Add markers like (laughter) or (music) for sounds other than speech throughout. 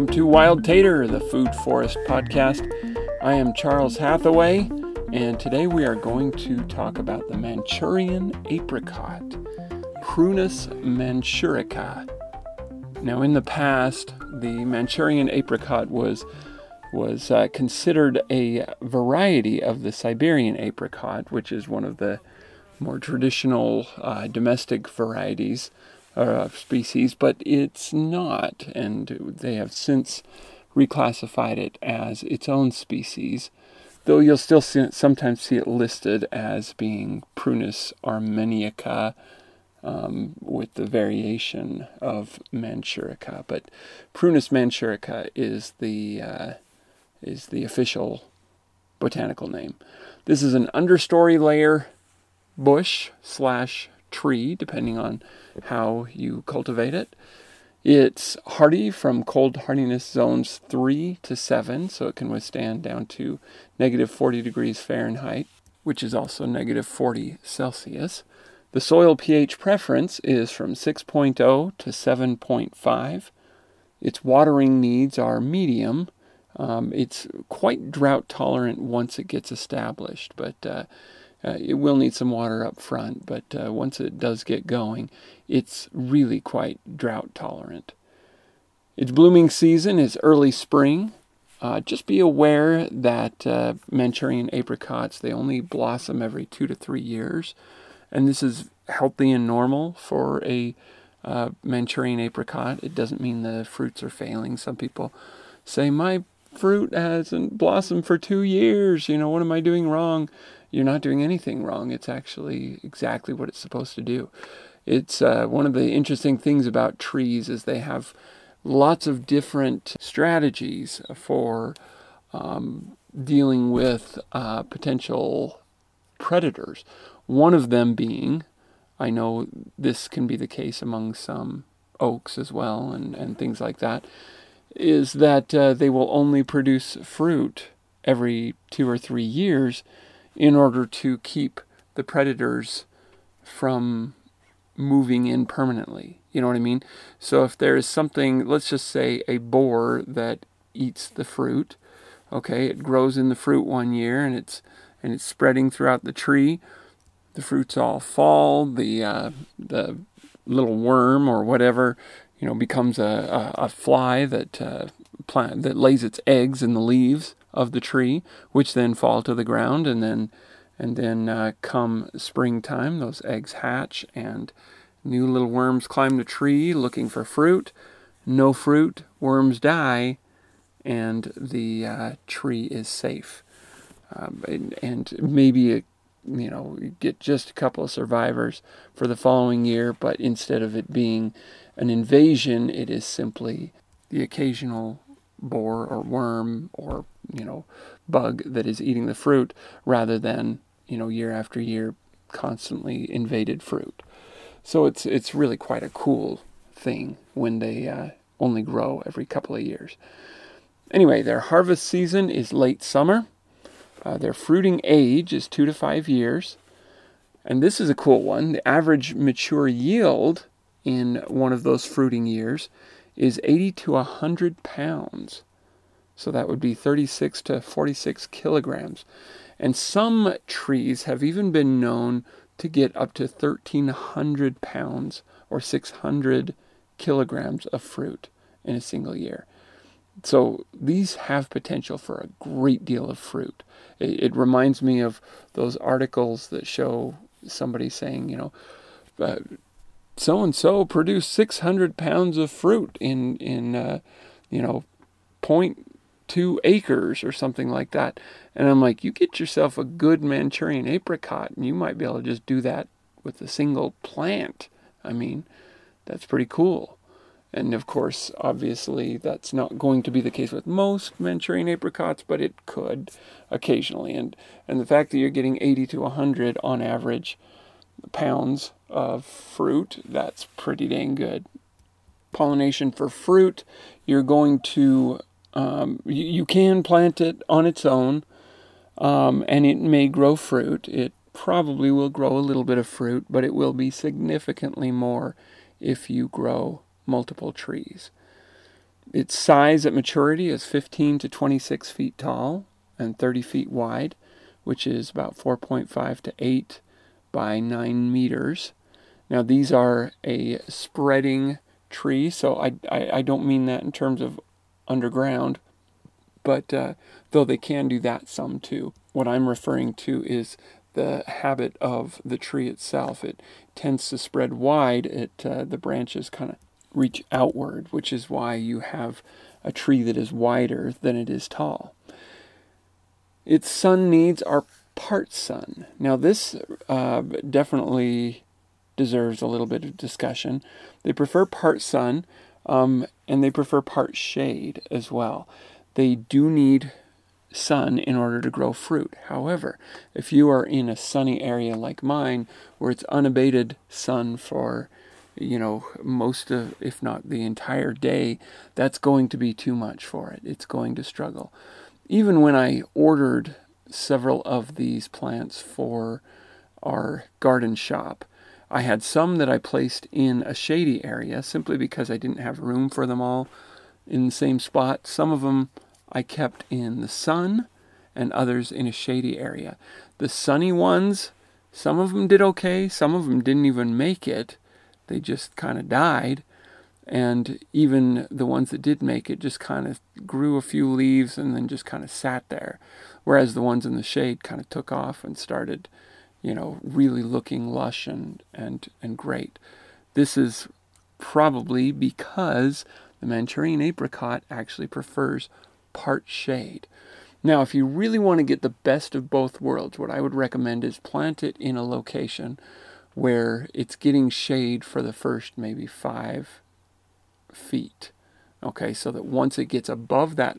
Welcome to Wild Tater, the Food Forest podcast. I am Charles Hathaway, and today we are going to talk about the Manchurian apricot, Prunus manchurica. Now, in the past, the Manchurian apricot was was uh, considered a variety of the Siberian apricot, which is one of the more traditional uh, domestic varieties uh, species, but it's not, and they have since reclassified it as its own species. Though you'll still see, sometimes see it listed as being Prunus armeniaca, um, with the variation of manchurica, but Prunus manchurica is the uh, is the official botanical name. This is an understory layer bush slash tree, depending on how you cultivate it. It's hardy from cold hardiness zones 3 to 7, so it can withstand down to negative 40 degrees Fahrenheit, which is also negative 40 Celsius. The soil pH preference is from 6.0 to 7.5. Its watering needs are medium. Um, it's quite drought tolerant once it gets established, but uh, uh, it will need some water up front, but uh, once it does get going, it's really quite drought tolerant. Its blooming season is early spring. Uh, just be aware that uh, Manchurian apricots they only blossom every two to three years, and this is healthy and normal for a uh, Manchurian apricot. It doesn't mean the fruits are failing. Some people say my fruit hasn't blossomed for two years. You know what am I doing wrong? You're not doing anything wrong. It's actually exactly what it's supposed to do. It's uh, one of the interesting things about trees is they have lots of different strategies for um, dealing with uh, potential predators. One of them being, I know this can be the case among some oaks as well and, and things like that, is that uh, they will only produce fruit every two or three years in order to keep the predators from moving in permanently. You know what I mean? So if there is something, let's just say a boar that eats the fruit, okay, it grows in the fruit one year and it's and it's spreading throughout the tree. The fruits all fall. The uh, the little worm or whatever, you know, becomes a, a, a fly that uh, plant that lays its eggs in the leaves of the tree, which then fall to the ground, and then and then uh, come springtime, those eggs hatch, and new little worms climb the tree looking for fruit. No fruit, worms die, and the uh, tree is safe. Um, and, and, maybe a, you know you get just a couple of survivors for the following year, but instead of it being an invasion, it is simply the occasional boar or worm or you know bug that is eating the fruit rather than you know year after year constantly invaded fruit. So it's it's really quite a cool thing when they uh, only grow every couple of years. Anyway their harvest season is late summer. Uh, their fruiting age is two to five years. And this is a cool one. The average mature yield in one of those fruiting years is 80 to 100 pounds. So that would be 36 to 46 kilograms. And some trees have even been known to get up to 1,300 pounds or 600 kilograms of fruit in a single year. So these have potential for a great deal of fruit. It, it reminds me of those articles that show somebody saying, you know, uh, so and so produced 600 pounds of fruit in in uh, you know 0.2 acres or something like that. And i'm like you get yourself a good manchurian apricot and you might be able to just do that with a single plant. I mean that's pretty cool. And of course obviously that's not going to be the case with most manchurian apricots but it could occasionally. And and the fact that you're getting 80 to 100 on average pounds of fruit. That's pretty dang good. Pollination for fruit, you're going to, um, you, you, can plant it on its own um, and it may grow fruit. It probably will grow a little bit of fruit, but it will be significantly more if you grow multiple trees. its size at maturity is 15 to 26 feet tall and 30 feet wide, which is about 4.5 to 8 by 9 meters. Now, these are a spreading tree, so I, I, I don't mean that in terms of underground, but uh, though they can do that some too. What I'm referring to is the habit of the tree itself. It tends to spread wide. It uh, the branches kind of reach outward, which is why you have a tree that is wider than it is tall. Its sun needs are part sun. Now this uh, definitely deserves a little bit of discussion. They prefer part sun, um, and they prefer part shade as well. They do need sun in order to grow fruit. However, if you are in a sunny area like mine, where it's unabated sun for you know most of if not the entire day that's going to be too much for it it's going to struggle even when i ordered several of these plants for our garden shop i had some that i placed in a shady area simply because i didn't have room for them all in the same spot some of them I kept in the sun and others in a shady area. The sunny ones, some of them did okay, some of them didn't even make it. They just kind of died. And even the ones that did make it just kind of grew a few leaves and then just kind of sat there. Whereas the ones in the shade kind of took off and started, you know, really looking lush and, and, and great. This is probably because the Manchurian apricot actually prefers part shade. Now, if you really want to get the best of both worlds, what I would recommend is plant it in a location where it's getting shade for the first maybe five feet. Okay, so that once it gets above that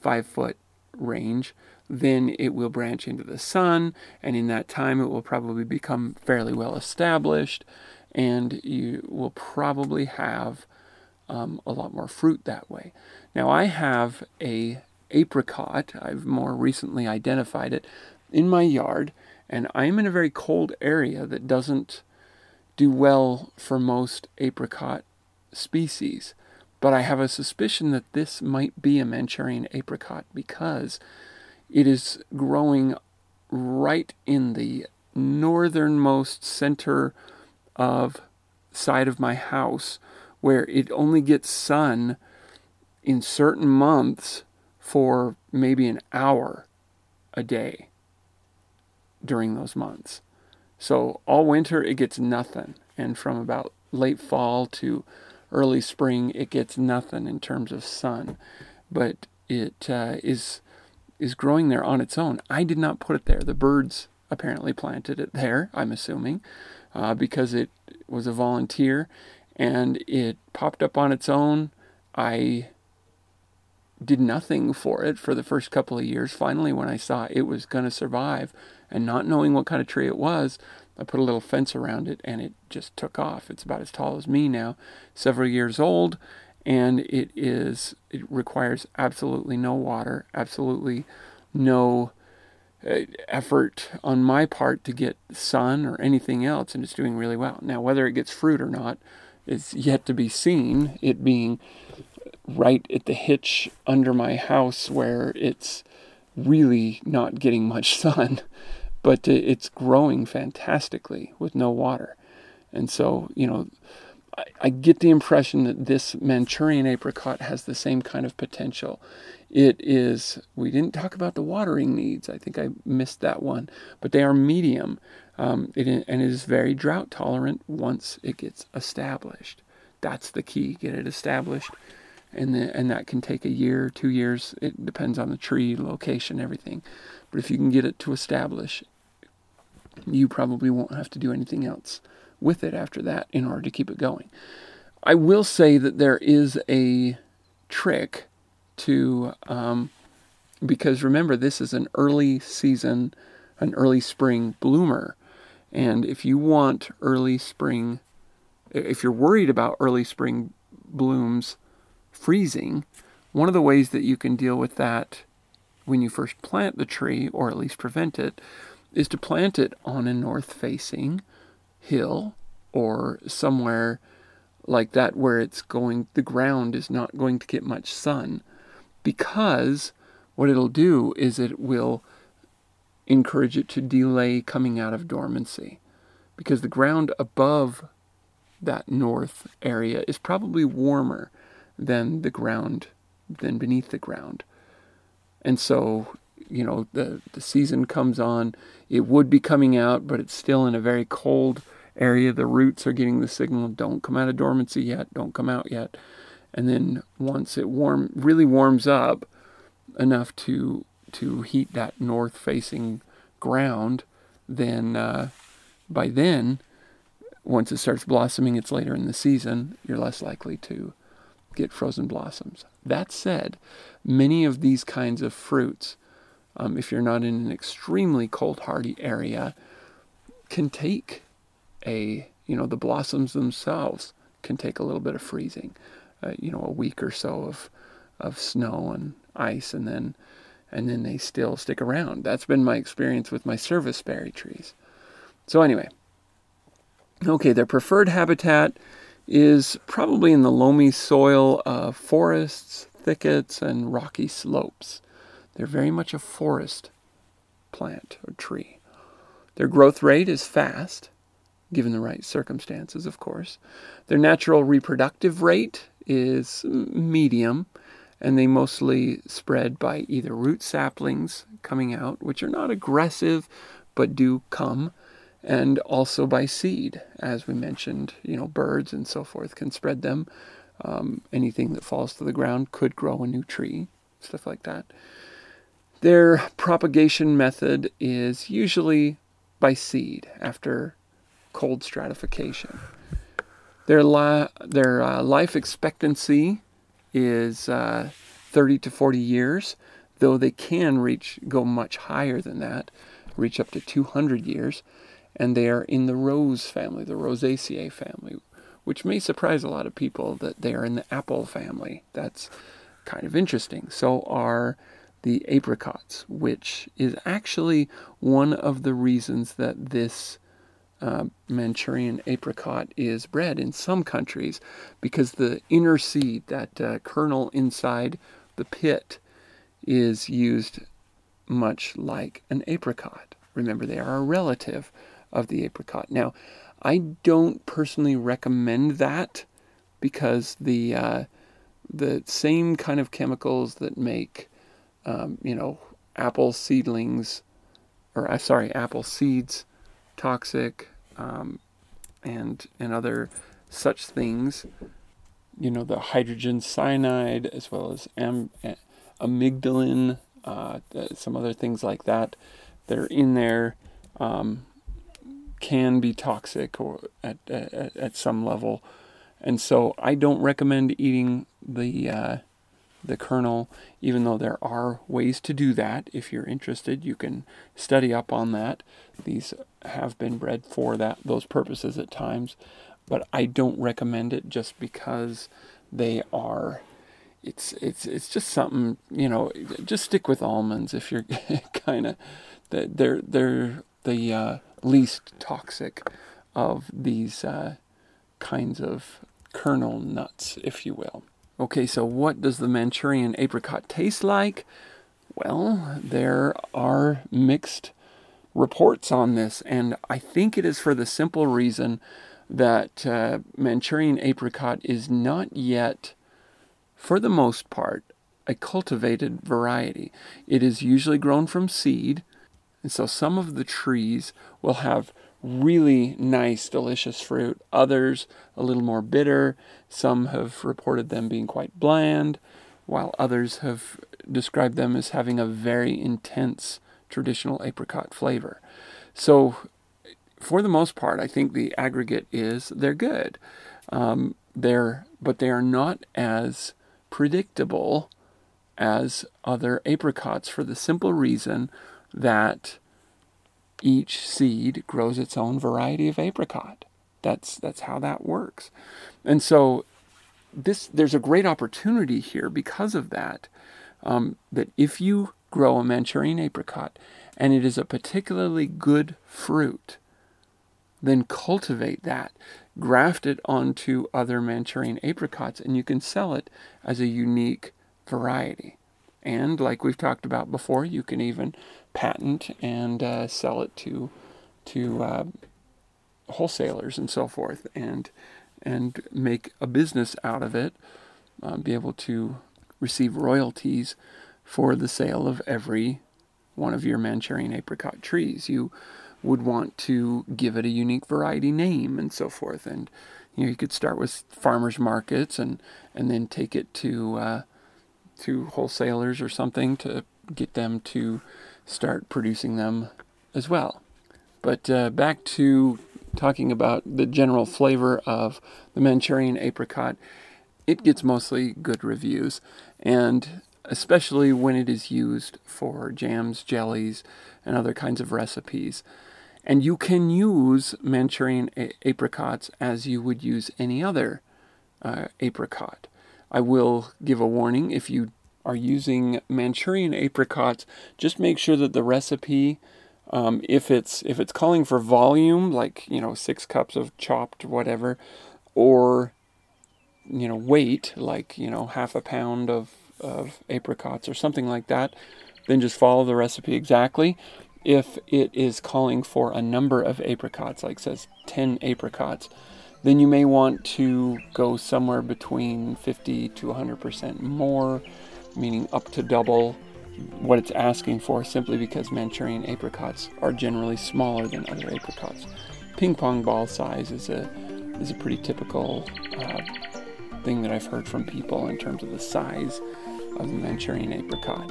five foot range, then it will branch into the sun, and in that time, it will probably become fairly well established, and you will probably have um, a lot more fruit that way. Now I have a apricot, I've more recently identified it, in my yard, and I'm in a very cold area that doesn't do well for most apricot species. But I have a suspicion that this might be a Manchurian apricot because it is growing right in the northernmost center of side of my house where it only gets sun in certain months for maybe an hour a day during those months. So all winter it gets nothing, and from about late fall to early spring it gets nothing in terms of sun, but it uh, is is growing there on its own. I did not put it there. The birds apparently planted it there. I'm assuming uh, because it was a volunteer and it popped up on its own. I did nothing for it for the first couple of years. Finally, when I saw it was going to survive and not knowing what kind of tree it was, I put a little fence around it and it just took off. It's about as tall as me now, several years old, and it is it requires absolutely no water, absolutely no uh, effort on my part to get sun or anything else and it's doing really well. Now whether it gets fruit or not, is yet to be seen. It being right at the hitch under my house where it's really not getting much (laughs) sun, but it's growing fantastically with no water. And so, you know, I, I get the impression that this Manchurian apricot has the same kind of potential. It is, we didn't talk about the watering needs. I think I missed that one, but they are medium. Um, it, and it is very drought tolerant once it gets established. That's the key. Get it established, and the, and that can take a year, two years. It depends on the tree, location, everything. But if you can get it to establish, you probably won't have to do anything else with it after that in order to keep it going. I will say that there is a trick to um, because remember this is an early season, an early spring bloomer. And if you want early spring, if you're worried about early spring blooms freezing, one of the ways that you can deal with that when you first plant the tree, or at least prevent it, is to plant it on a north facing hill or somewhere like that where it's going the ground is not going to get much sun because what it'll do is it will encourage it to delay coming out of dormancy because the ground above that north area is probably warmer than the ground than beneath the ground. And so you know the the season comes on. It would be coming out but it's still in a very cold area. The roots are getting the signal don't come out of dormancy yet. Don't come out yet. And then once it warm really warms up enough to to heat that north facing ground then uh, by then once it starts blossoming it's later in the season you're less likely to get frozen blossoms. That said many of these kinds of fruits um, if you're not in an extremely cold hardy area can take a you know the blossoms themselves can take a little bit of freezing uh, you know a week or so of of snow and ice and then and then they still stick around. That's been my experience with my serviceberry trees. So anyway okay their preferred habitat is probably in the loamy soil of forests thickets and rocky slopes they're very much a forest plant or tree their growth rate is fast given the right circumstances, of course. Their natural reproductive rate is medium, and they mostly spread by either root saplings coming out, which are not aggressive but do come, and also by seed. As we mentioned, you know, birds and so forth can spread them. Um, anything that falls to the ground could grow a new tree, stuff like that. Their propagation method is usually by seed after cold stratification. Their, li- their uh, life expectancy is uh, 30 to 40 years, though they can reach go much higher than that, reach up to 200 years, and they are in the rose family, the Rosaceae family, which may surprise a lot of people that they are in the apple family. That's kind of interesting. So are the apricots, which is actually one of the reasons that this uh, Manchurian apricot is bred in some countries because the inner seed, that uh, kernel inside the pit, is used much like an apricot. Remember, they are a relative of the apricot. Now, I don't personally recommend that because the uh, the same kind of chemicals that make um, you know apple seedlings or uh, sorry apple seeds toxic, um, and and other such things. You know, the hydrogen cyanide as well as am, amygdalin, uh, some other things like that are in there um, can be toxic or at, at, at some level. And so I don't recommend eating the uh, the kernel, even though there are ways to do that. If you're interested, you can study up on that. These have been bred for that those purposes at times, but I don't recommend it just because they are. It's it's it's just something you know. Just stick with almonds if you're (laughs) kind of. They're they're the uh, least toxic of these uh, kinds of kernel nuts, if you will. Okay, so what does the Manchurian apricot taste like? Well, there are mixed reports on this, and I think it is for the simple reason that uh, Manchurian apricot is not yet, for the most part, a cultivated variety. It is usually grown from seed, and so some of the trees will have really nice, delicious fruit. Others a little more bitter. Some have reported them being quite bland, while others have described them as having a very intense traditional apricot flavor. So, for the most part, I think the aggregate is they're good. Um, they're but they are not as predictable as other apricots for the simple reason that each seed grows its own variety of apricot. That's that's how that works. And so this there's a great opportunity here because of that. Um, that if you grow a Manchurian apricot and it is a particularly good fruit, then cultivate that, graft it onto other Manchurian apricots, and you can sell it as a unique variety. And like we've talked about before, you can even patent and uh, sell it to to uh, wholesalers and so forth, and and make a business out of it. Uh, be able to receive royalties for the sale of every one of your Manchurian apricot trees. You would want to give it a unique variety name and so forth. And you know, you could start with farmers markets and and then take it to uh, to wholesalers or something to get them to start producing them as well. But uh, back to talking about the general flavor of the Manchurian apricot, it gets mostly good reviews, and especially when it is used for jams, jellies, and other kinds of recipes. And you can use Manchurian a- apricots as you would use any other uh, apricot. I will give a warning if you are using Manchurian apricots, just make sure that the recipe, um, if it's if it's calling for volume, like you know six cups of chopped whatever, or you know weight, like you know half a pound of of apricots or something like that, then just follow the recipe exactly. If it is calling for a number of apricots, like says 10 apricots, then you may want to go somewhere between 50 to 100% more, meaning up to double what it's asking for, simply because Manchurian apricots are generally smaller than other apricots. Ping pong ball size is a is a pretty typical uh, thing that I've heard from people in terms of the size of the Manchurian apricot.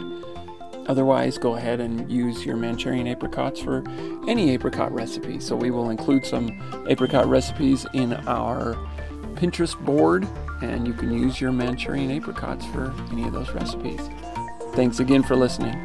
Otherwise, go ahead and use your Manchurian apricots for any apricot recipe. So, we will include some apricot recipes in our Pinterest board, and you can use your Manchurian apricots for any of those recipes. Thanks again for listening.